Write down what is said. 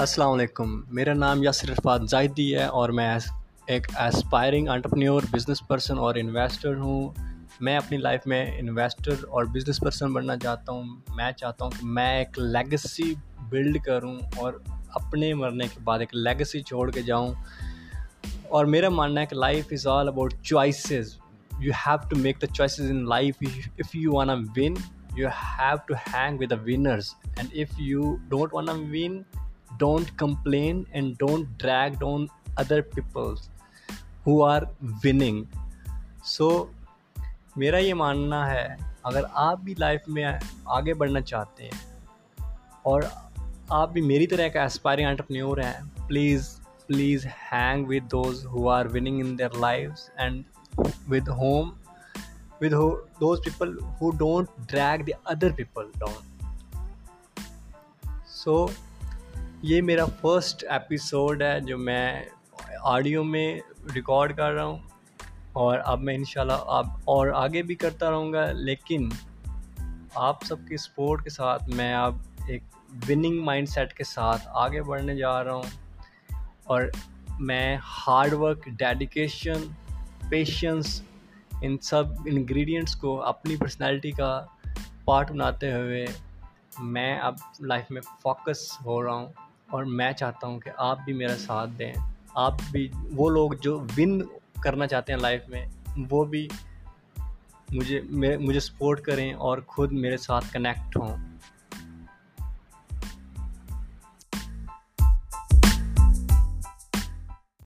अस्सलाम वालेकुम। मेरा नाम यासर इरफात जायदी है और मैं एक एस्पायरिंग एंटरप्रेन्योर बिज़नेस पर्सन और इन्वेस्टर हूँ। मैं अपनी लाइफ में इन्वेस्टर और बिज़नेस पर्सन बनना चाहता हूँ। मैं चाहता हूँ कि मैं एक लेगेसी बिल्ड करूँ और अपने मरने के बाद एक लेगेसी छोड़ के जाऊँ। और मेरा मानना है कि life is all about choices you have to make the choices in life if you wanna win you have to hang the winners. And if you don't want to win don't complain and don't drag down other peoples who are winning so मेरा ये मानना है, अगर आप भी life में आगे बढ़ना चाहते हैं और आप भी मेरी तरह का एस्पायरिंग एंटरप्रेन्योर हैं please please hang with those who are winning in their life and with home with those people who don't drag the other people down so ये मेरा फ़र्स्ट एपिसोड है जो मैं ऑडियो में रिकॉर्ड कर रहा हूँ। और अब मैं इंशाल्लाह अब और आगे भी करता रहूँगा, लेकिन आप सबके सपोर्ट के साथ मैं अब एक विनिंग माइंडसेट के साथ आगे बढ़ने जा रहा हूँ। और मैं हार्डवर्क डेडिकेशन पेशेंस इन सब इंग्रेडिएंट्स को अपनी पर्सनालिटी का पार्ट बनाते हुए मैं अब लाइफ में फोकस हो रहा हूँ। और मैं चाहता हूँ कि आप भी मेरा साथ दें। आप भी, वो लोग जो विन करना चाहते हैं लाइफ में, वो भी मुझे मुझे सपोर्ट करें और ख़ुद मेरे साथ कनेक्ट हों।